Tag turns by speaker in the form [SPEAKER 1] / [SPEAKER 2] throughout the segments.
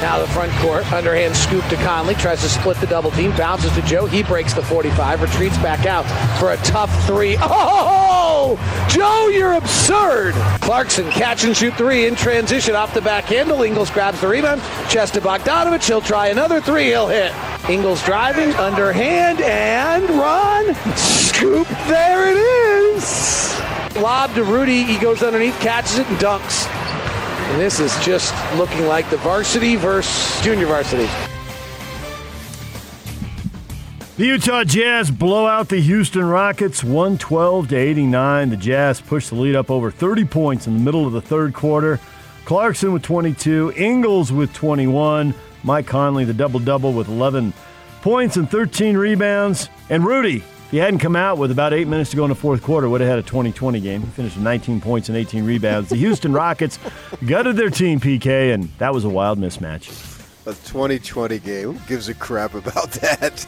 [SPEAKER 1] Now the front court, underhand scoop to Conley, tries to split the double team, bounces to Joe. He breaks the 45, retreats back out for a tough three. Oh, Joe, you're absurd. Clarkson catch and shoot three in transition off the back handle. Ingles grabs the rebound. Chest to Bogdanovich. He'll try another three. He'll hit. Ingles driving, underhand, and run. Scoop. There it is. Lob to Rudy. He goes underneath, catches it, and dunks. And this is just looking like the varsity versus junior varsity.
[SPEAKER 2] The Utah Jazz blow out the Houston Rockets 112 to 89. The Jazz push the lead up over 30 points in the middle of the third quarter. Clarkson with 22, Ingles with 21, Mike Conley the double double with 11 points and 13 rebounds, and Rudy he hadn't come out with about eight minutes to go in the fourth quarter, would have had a 2020 game. He finished with 19 points and 18 rebounds. The Houston Rockets gutted their team, PK, and that was a wild mismatch.
[SPEAKER 3] A 2020 game. Who gives a crap about that?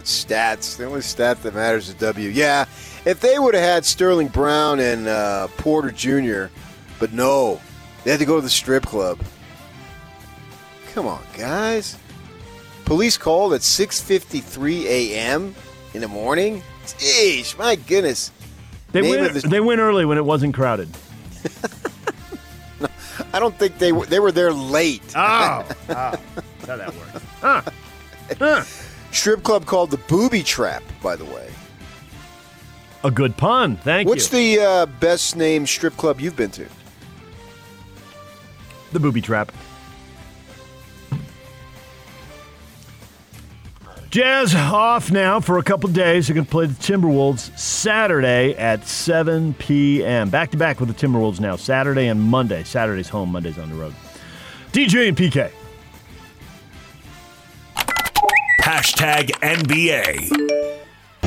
[SPEAKER 3] Stats. The only stat that matters is W. Yeah, if they would have had Sterling Brown and uh, Porter Jr., but no, they had to go to the strip club. Come on, guys. Police called at 6:53 a.m in the morning. Jeez, my goodness.
[SPEAKER 2] They went. The... They went early when it wasn't crowded.
[SPEAKER 3] no, I don't think they were. They were there late.
[SPEAKER 2] Oh, oh. how that works. Huh. Huh.
[SPEAKER 3] Strip club called the Booby Trap, by the way.
[SPEAKER 2] A good pun. Thank
[SPEAKER 3] What's
[SPEAKER 2] you.
[SPEAKER 3] What's the uh, best named strip club you've been to?
[SPEAKER 2] The Booby Trap. Jazz off now for a couple days. They're going to play the Timberwolves Saturday at 7 p.m. Back to back with the Timberwolves now, Saturday and Monday. Saturday's home, Monday's on the road. DJ and PK.
[SPEAKER 4] Hashtag NBA.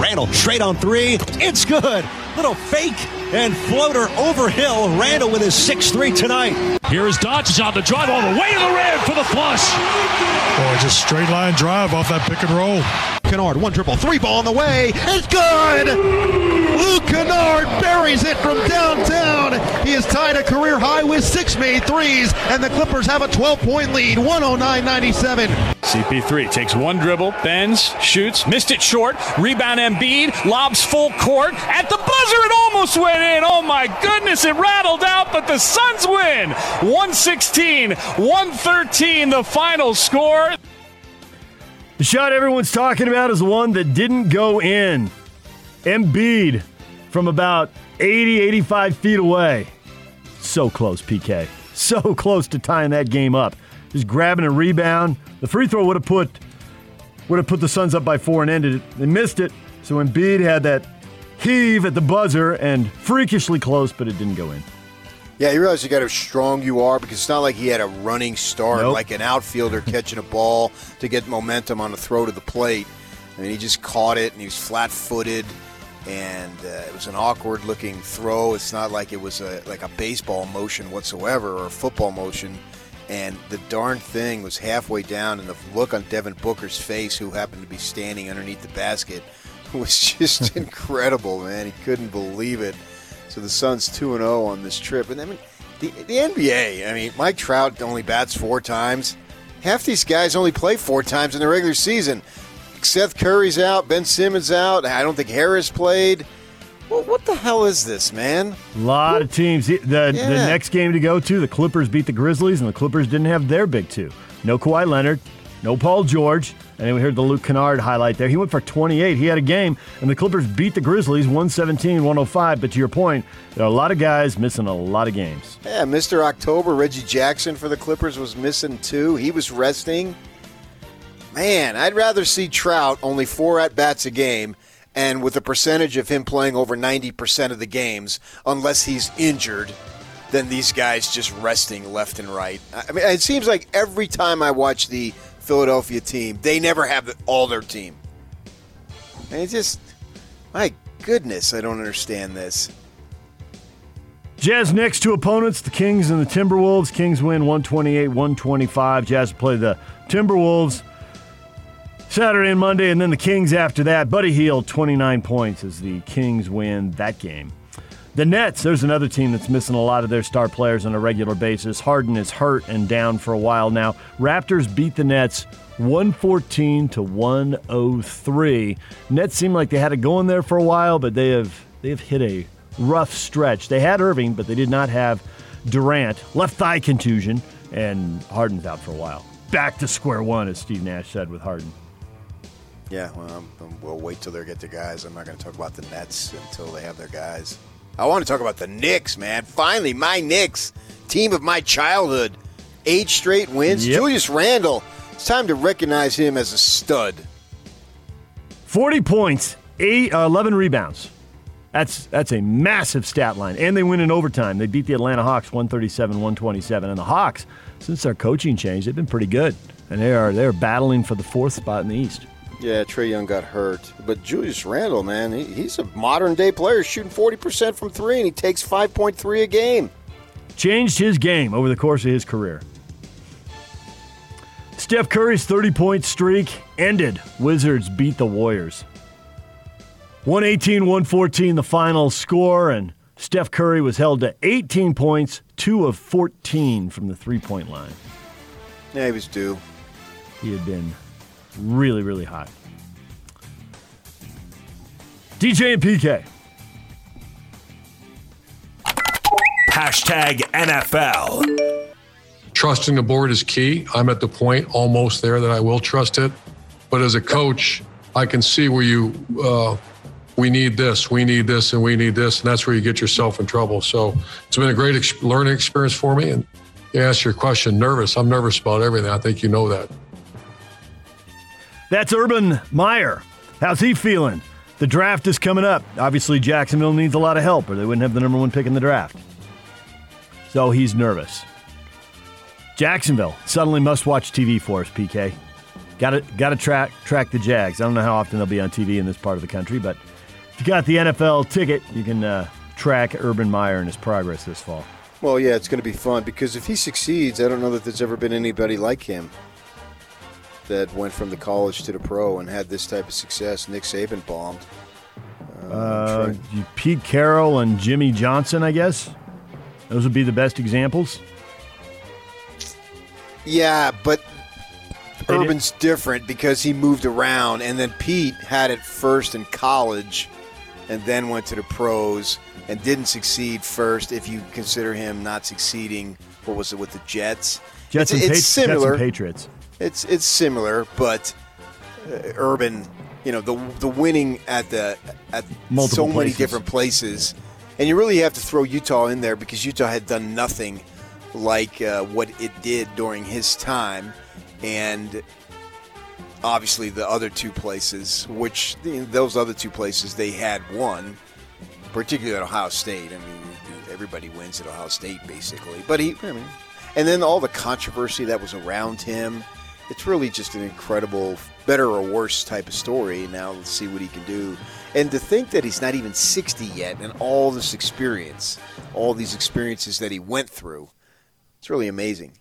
[SPEAKER 5] Randle straight on three. It's good. Little fake and floater over Hill. Randle with his 6 3 tonight.
[SPEAKER 6] Here's Dodges on the drive all the way to the rim for the flush.
[SPEAKER 7] Boy, just straight line drive off that pick and roll.
[SPEAKER 5] Kennard, three ball on the way. It's good! Luke Kennard buries it from downtown. He is tied a career high with six made threes, and the Clippers have a 12 point lead, 109 97.
[SPEAKER 6] CP3 takes one dribble, bends, shoots, missed it short, rebound Embiid, lobs full court. At the buzzer, it almost went in. Oh my goodness, it rattled out, but the Suns win. 116, 113, the final score.
[SPEAKER 2] The shot everyone's talking about is the one that didn't go in. Embiid from about 80, 85 feet away. So close, PK. So close to tying that game up. Just grabbing a rebound. The free throw would have put would have put the Suns up by four and ended it. They missed it. So Embiid had that heave at the buzzer and freakishly close, but it didn't go in.
[SPEAKER 3] Yeah, you realize you got how strong you are because it's not like he had a running start nope. like an outfielder catching a ball to get momentum on the throw to the plate. I mean, he just caught it and he was flat footed, and uh, it was an awkward looking throw. It's not like it was a like a baseball motion whatsoever or a football motion. And the darn thing was halfway down, and the look on Devin Booker's face, who happened to be standing underneath the basket, was just incredible, man. He couldn't believe it. So the Suns 2 0 on this trip. And I mean, the, the NBA, I mean, Mike Trout only bats four times. Half these guys only play four times in the regular season. Seth Curry's out, Ben Simmons out. I don't think Harris played. Well, what the hell is this, man?
[SPEAKER 2] A lot of teams. The, the, yeah. the next game to go to, the Clippers beat the Grizzlies, and the Clippers didn't have their big two. No Kawhi Leonard, no Paul George. And then we heard the Luke Kennard highlight there. He went for 28. He had a game, and the Clippers beat the Grizzlies 117 105. But to your point, there are a lot of guys missing a lot of games.
[SPEAKER 3] Yeah, Mr. October, Reggie Jackson for the Clippers was missing too. He was resting. Man, I'd rather see Trout only four at bats a game and with a percentage of him playing over 90% of the games, unless he's injured, than these guys just resting left and right. I mean, it seems like every time I watch the Philadelphia team. They never have all their team. And it's just My goodness, I don't understand this.
[SPEAKER 2] Jazz next two opponents, the Kings and the Timberwolves. Kings win 128 125. Jazz play the Timberwolves Saturday and Monday, and then the Kings after that. Buddy Hield, 29 points as the Kings win that game. The Nets, there's another team that's missing a lot of their star players on a regular basis. Harden is hurt and down for a while now. Raptors beat the Nets 114 to 103. Nets seem like they had it going there for a while, but they have they have hit a rough stretch. They had Irving, but they did not have Durant. Left thigh contusion, and Harden's out for a while. Back to square one, as Steve Nash said with Harden.
[SPEAKER 3] Yeah, well, um, we'll wait till they get their guys. I'm not going to talk about the Nets until they have their guys. I want to talk about the Knicks, man. Finally, my Knicks, team of my childhood. Eight straight wins. Yep. Julius Randle. It's time to recognize him as a stud.
[SPEAKER 2] 40 points, eight, uh, 11 rebounds. That's that's a massive stat line. And they win in overtime. They beat the Atlanta Hawks 137-127. And the Hawks, since their coaching change, they've been pretty good. And they are they're battling for the fourth spot in the East.
[SPEAKER 3] Yeah, Trae Young got hurt. But Julius Randle, man, he, he's a modern day player shooting 40% from three, and he takes 5.3 a game.
[SPEAKER 2] Changed his game over the course of his career. Steph Curry's 30 point streak ended. Wizards beat the Warriors. 118 114, the final score, and Steph Curry was held to 18 points, 2 of 14 from the three point line.
[SPEAKER 3] Yeah, he was due.
[SPEAKER 2] He had been really, really hot. DJ and PK.
[SPEAKER 4] Hashtag NFL.
[SPEAKER 7] Trusting the board is key. I'm at the point almost there that I will trust it. But as a coach, I can see where you, uh, we need this, we need this, and we need this. And that's where you get yourself in trouble. So it's been a great ex- learning experience for me. And you ask your question, nervous. I'm nervous about everything. I think you know that.
[SPEAKER 2] That's Urban Meyer. How's he feeling? The draft is coming up. Obviously, Jacksonville needs a lot of help, or they wouldn't have the number one pick in the draft. So he's nervous. Jacksonville suddenly must-watch TV for us. PK, got to got to track track the Jags. I don't know how often they'll be on TV in this part of the country, but if you got the NFL ticket, you can uh, track Urban Meyer and his progress this fall.
[SPEAKER 3] Well, yeah, it's going to be fun because if he succeeds, I don't know that there's ever been anybody like him that went from the college to the pro and had this type of success. Nick Saban bombed.
[SPEAKER 2] Uh, uh, Pete Carroll and Jimmy Johnson, I guess. Those would be the best examples.
[SPEAKER 3] Yeah, but they Urban's did. different because he moved around, and then Pete had it first in college, and then went to the pros and didn't succeed first. If you consider him not succeeding, what was it with the Jets?
[SPEAKER 2] Jets, it's, and, it's similar. Jets and Patriots.
[SPEAKER 3] It's it's similar, but uh, Urban, you know, the the winning at the at Multiple so many places. different places, and you really have to throw Utah in there because Utah had done nothing like uh, what it did during his time, and obviously the other two places, which those other two places they had won, particularly at Ohio State. I mean, everybody wins at Ohio State basically, but he, I mean, and then all the controversy that was around him it's really just an incredible, better or worse type of story. Now let's see what he can do. And to think that he's not even 60 yet and all this experience, all these experiences that he went through, it's really amazing.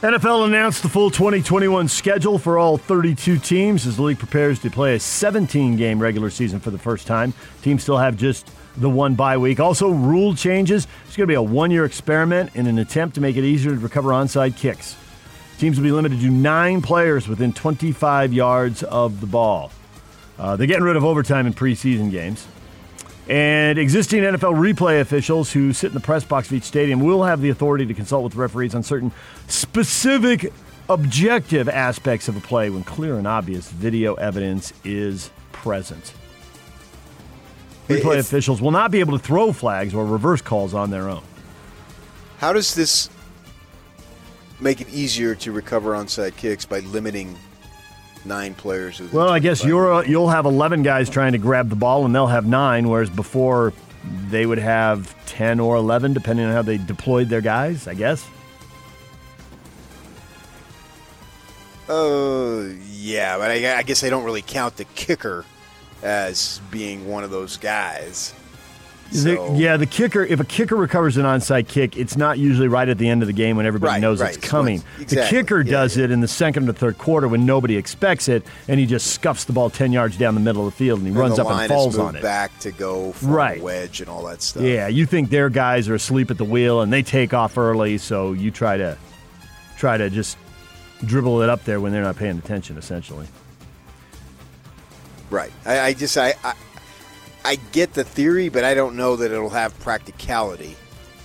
[SPEAKER 2] NFL announced the full 2021 schedule for all 32 teams as the league prepares to play a 17 game regular season for the first time. Teams still have just the one bye week. Also, rule changes. It's going to be a one year experiment in an attempt to make it easier to recover onside kicks. Teams will be limited to nine players within 25 yards of the ball. Uh, they're getting rid of overtime in preseason games. And existing NFL replay officials who sit in the press box of each stadium will have the authority to consult with referees on certain specific objective aspects of a play when clear and obvious video evidence is present. Replay officials will not be able to throw flags or reverse calls on their own.
[SPEAKER 3] How does this make it easier to recover onside kicks by limiting nine players?
[SPEAKER 2] Well, I guess you're uh, you'll have 11 guys trying to grab the ball, and they'll have nine, whereas before they would have 10 or 11, depending on how they deployed their guys. I guess.
[SPEAKER 3] Uh, yeah, but I, I guess they don't really count the kicker as being one of those guys.
[SPEAKER 2] The, yeah, the kicker. If a kicker recovers an onside kick, it's not usually right at the end of the game when everybody
[SPEAKER 3] Right,
[SPEAKER 2] knows
[SPEAKER 3] right.
[SPEAKER 2] it's coming.
[SPEAKER 3] It's-
[SPEAKER 2] The kicker
[SPEAKER 3] Yeah,
[SPEAKER 2] does
[SPEAKER 3] yeah.
[SPEAKER 2] it in the second or third quarter when nobody expects it, and he just scuffs the ball ten yards down the middle of the field and he
[SPEAKER 3] And
[SPEAKER 2] runs up and falls on it.
[SPEAKER 3] back to go for
[SPEAKER 2] Right.
[SPEAKER 3] wedge and all that stuff.
[SPEAKER 2] Yeah, you think their guys are asleep at the wheel and they take off early, so you try to try to just dribble it up there when they're not paying attention. Essentially,
[SPEAKER 3] Right. I, I just I, I I get the theory, but I don't know that it'll have practicality.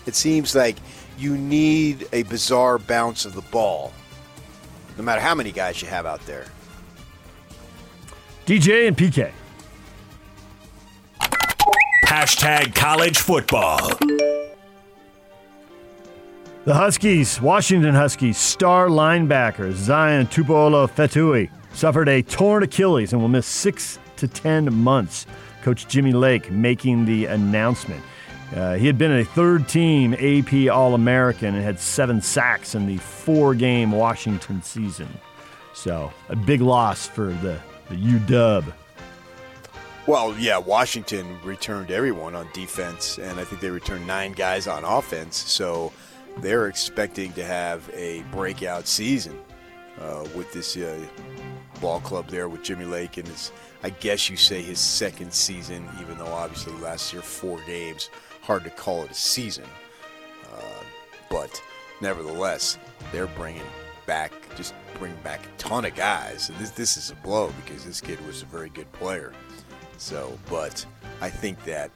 [SPEAKER 3] It seems like you need a bizarre bounce of the ball, no matter how many guys you have out there.
[SPEAKER 2] DJ and PK.
[SPEAKER 4] Hashtag college football.
[SPEAKER 2] The Huskies, Washington Huskies star linebacker Zion Tupuola Fetui suffered a torn Achilles and will miss six to ten months. Coach Jimmy Lake making the announcement. Uh, he had been a third team AP All American and had seven sacks in the four game Washington season. So, a big loss for the, the UW.
[SPEAKER 3] Well, yeah, Washington returned everyone on defense, and I think they returned nine guys on offense. So they're expecting to have a breakout season uh, with this uh, ball club there with Jimmy Lake and his, I guess you say his second season, even though obviously last year four games, hard to call it a season. Uh, but nevertheless, they're bringing back just bring back a ton of guys. And this this is a blow because this kid was a very good player. So, but I think that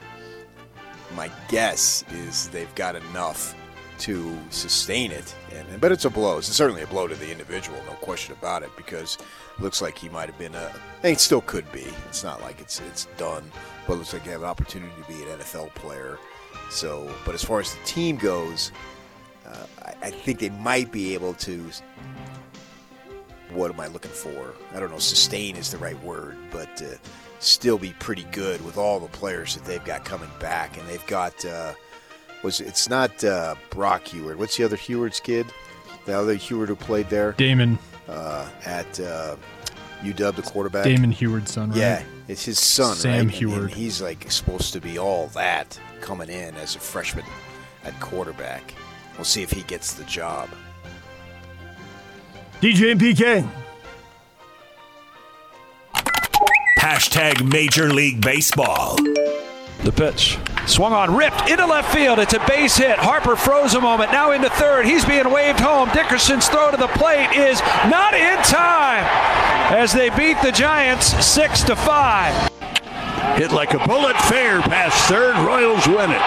[SPEAKER 3] my guess is they've got enough to sustain it. And but it's a blow. It's certainly a blow to the individual, no question about it, because it looks like he might have been a. It still could be. It's not like it's it's done, but it looks like you have an opportunity to be an NFL player. So, but as far as the team goes, uh, I, I think they might be able to. What am I looking for? I don't know. Sustain is the right word, but uh, still be pretty good with all the players that they've got coming back, and they've got. Uh, was it's not uh, Brock Huard? What's the other Huard's kid? The other Heward who played there
[SPEAKER 8] Damon
[SPEAKER 3] uh, at uh, UW, the quarterback.
[SPEAKER 8] Damon Huard's son, right?
[SPEAKER 3] Yeah, it's his son,
[SPEAKER 8] Sam
[SPEAKER 3] right? And- And he's like supposed to be all that coming in as a freshman at quarterback. We'll see if he gets the job.
[SPEAKER 2] DJ and PK.
[SPEAKER 4] Hashtag Major League Baseball.
[SPEAKER 9] The pitch. Swung on, ripped into left field. It's a base hit. Harper froze a moment. Now into third. He's being waved home. Dickerson's throw to the plate is not in time as they beat the Giants six to five.
[SPEAKER 10] Hit like a bullet, fair past third. Royals win it.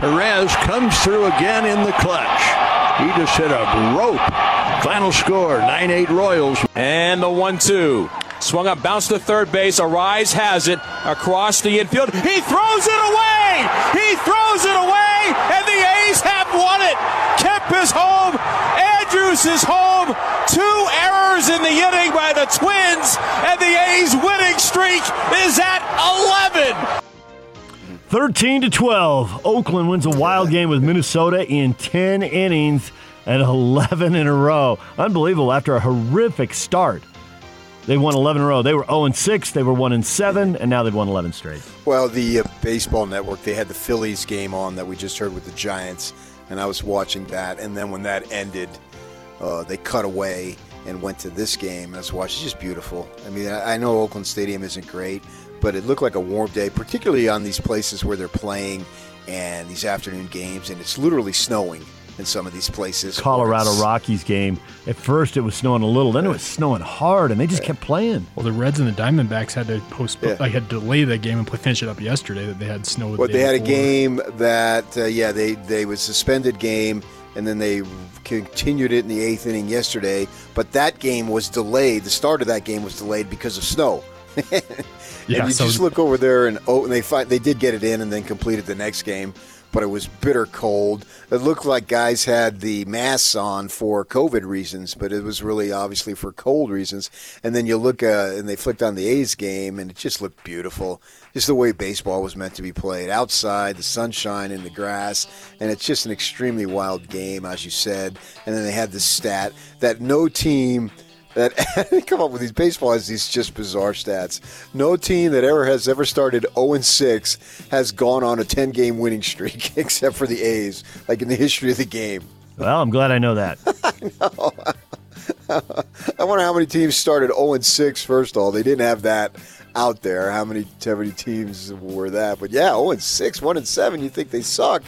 [SPEAKER 10] Perez comes through again in the clutch. He just hit a rope. Final score 9 8 Royals.
[SPEAKER 11] And the one two. Swung up, bounced to third base. Arraez has it across the infield. He throws it away! He throws it away! And the A's have won it! Kemp is home. Andrus is home. Two errors in the inning by the Twins. And the A's winning streak is at 11.
[SPEAKER 2] 13 to 12. Oakland wins a wild game with Minnesota in 10 innings and 11 in a row. Unbelievable after a horrific start. They won 11 in a row. They were 0 6, they were 1 7, and now they've won 11 straight.
[SPEAKER 3] Well, the uh, baseball network, they had the Phillies game on that we just heard with the Giants, and I was watching that. And then when that ended, uh, they cut away and went to this game. And I was watching. It's just beautiful. I mean, I know Oakland Stadium isn't great, but it looked like a warm day, particularly on these places where they're playing and these afternoon games, and it's literally snowing in some of these places.
[SPEAKER 2] Colorado Rockies game. At first, it was snowing a little, then it was snowing hard, and they just kept playing.
[SPEAKER 8] Well, the Reds and the Diamondbacks had to postpone,
[SPEAKER 3] Yeah.
[SPEAKER 8] like had to delay that game and play- finish it up yesterday. That they had snow. the
[SPEAKER 3] But they had a game that, uh, yeah, they they was suspended game, and then they continued it in the eighth inning yesterday. But that game was delayed. The start of that game was delayed because of snow.
[SPEAKER 8] Yeah,
[SPEAKER 3] you
[SPEAKER 8] so-
[SPEAKER 3] just look over there, and oh, and they find they did get it in, and then completed the next game. But it was bitter cold. It looked like guys had the masks on for COVID reasons, but it was really obviously for cold reasons. And then you look, uh, and they flicked on the A's game, and it just looked beautiful. Just the way baseball was meant to be played outside, the sunshine and the grass, and it's just an extremely wild game, as you said. And then they had the stat that no team that they come up with these baseball has these just bizarre stats. No team that ever has ever started 0 6 has gone on a 10 game winning streak except for the A's, like in the history of the game.
[SPEAKER 2] Well, I'm glad I know that.
[SPEAKER 3] I know. I wonder how many teams started 0 6 first of all. They didn't have that out there. How many how many teams were that? But yeah, 0 6, 1 and 7, you think they suck.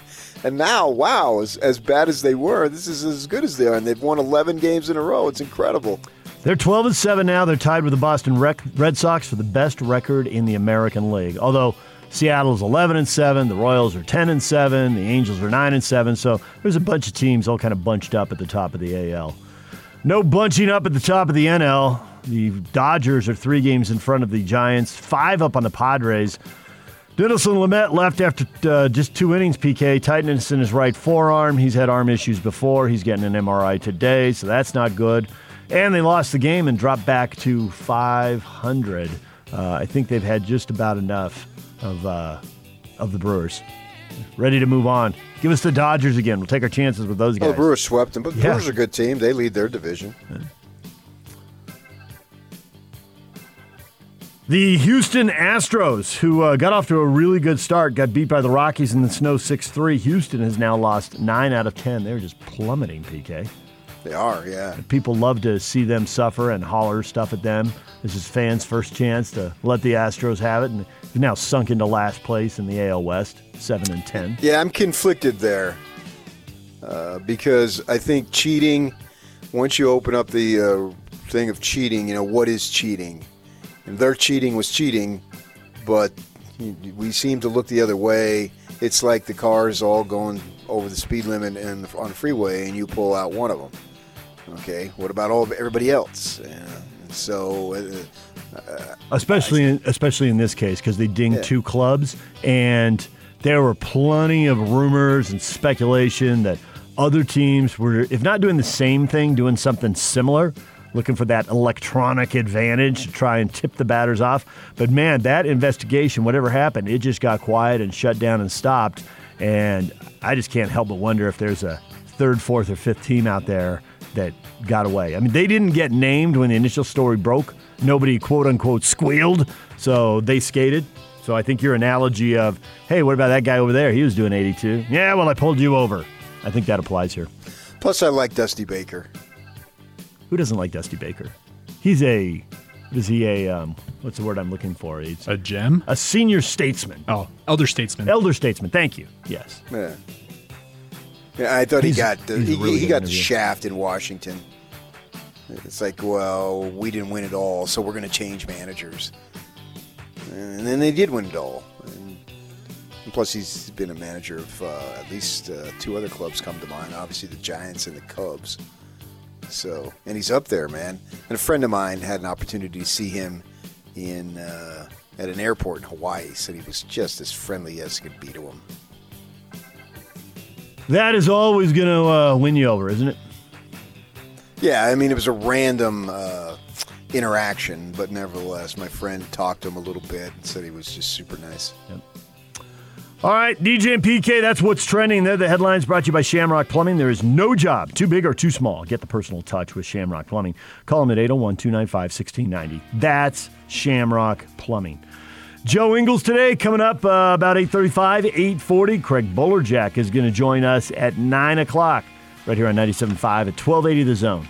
[SPEAKER 3] And now, wow, as, as bad as they were, this is as good as they are. And they've won 11 games in a row. It's incredible.
[SPEAKER 2] They're 12 and 7 now. They're tied with the Boston Red Sox for the best record in the American League. Although Seattle's 11 and 7, the Royals are 10 and 7, the Angels are 9 and 7. So there's a bunch of teams all kind of bunched up at the top of the AL. No bunching up at the top of the NL. The Dodgers are three games in front of the Giants, five up on the Padres. Dinelson Lamet left after uh, just two innings, PK. Tightness in his right forearm. He's had arm issues before. He's getting an MRI today, so that's not good. And they lost the game and dropped back to 500. Uh, I think they've had just about enough of, uh, of the Brewers. Ready to move on. Give us the Dodgers again. We'll take our chances with those guys.
[SPEAKER 3] Oh, the Brewers swept them, but the yeah. Brewers are a good team. They lead their division.
[SPEAKER 2] The Houston Astros, who uh, got off to a really good start, got beat by the Rockies in the snow 6 3. Houston has now lost 9 out of 10. They're just plummeting, PK.
[SPEAKER 3] They are, yeah.
[SPEAKER 2] People love to see them suffer and holler stuff at them. This is fans' first chance to let the Astros have it, and they've now sunk into last place in the AL West, 7 and 10.
[SPEAKER 3] Yeah, I'm conflicted there uh, because I think cheating, once you open up the uh, thing of cheating, you know, what is cheating? And their cheating was cheating, but we seem to look the other way. It's like the cars all going over the speed limit and on the freeway, and you pull out one of them. Okay, what about all everybody else? so, uh,
[SPEAKER 2] uh, especially in, especially in this case, because they dinged yeah. two clubs, and there were plenty of rumors and speculation that other teams were, if not doing the same thing, doing something similar looking for that electronic advantage to try and tip the batters off. But man, that investigation, whatever happened, it just got quiet and shut down and stopped. And I just can't help but wonder if there's a third, fourth, or fifth team out there that got away. I mean, they didn't get named when the initial story broke. Nobody, quote unquote, squealed. So they skated. So I think your analogy of, hey, what about that guy over there? He was doing 82. Yeah, well, I pulled you over. I think that applies here.
[SPEAKER 3] Plus, I like Dusty Baker.
[SPEAKER 2] Who doesn't like Dusty Baker? He's a is he a um, what's the word I'm looking for? He's
[SPEAKER 8] a gem,
[SPEAKER 2] a senior statesman.
[SPEAKER 8] Oh, elder statesman.
[SPEAKER 2] Elder statesman. Thank you. Yes.
[SPEAKER 3] Yeah. Yeah, I thought he's, he got the, he, really he got the shaft in Washington. It's like, well, we didn't win it all, so we're going to change managers. And then they did win it all. And plus, he's been a manager of uh, at least uh, two other clubs come to mind. Obviously, the Giants and the Cubs. So, and he's up there, man. And a friend of mine had an opportunity to see him in uh, at an airport in Hawaii. Said he was just as friendly as he could be to him.
[SPEAKER 2] That is always going to uh, win you over, isn't it?
[SPEAKER 3] Yeah, I mean, it was a random uh, interaction, but nevertheless, my friend talked to him a little bit and said he was just super nice.
[SPEAKER 2] Yep. All right, DJ and PK, that's what's trending. They're the headlines brought to you by Shamrock Plumbing. There is no job too big or too small. Get the personal touch with Shamrock Plumbing. Call them at 801 295 1690. That's Shamrock Plumbing. Joe Ingles today coming up uh, about 8.35, 8.40. Craig Bolerjack is going to join us at 9 o'clock right here on 97.5 at 1280 The Zone.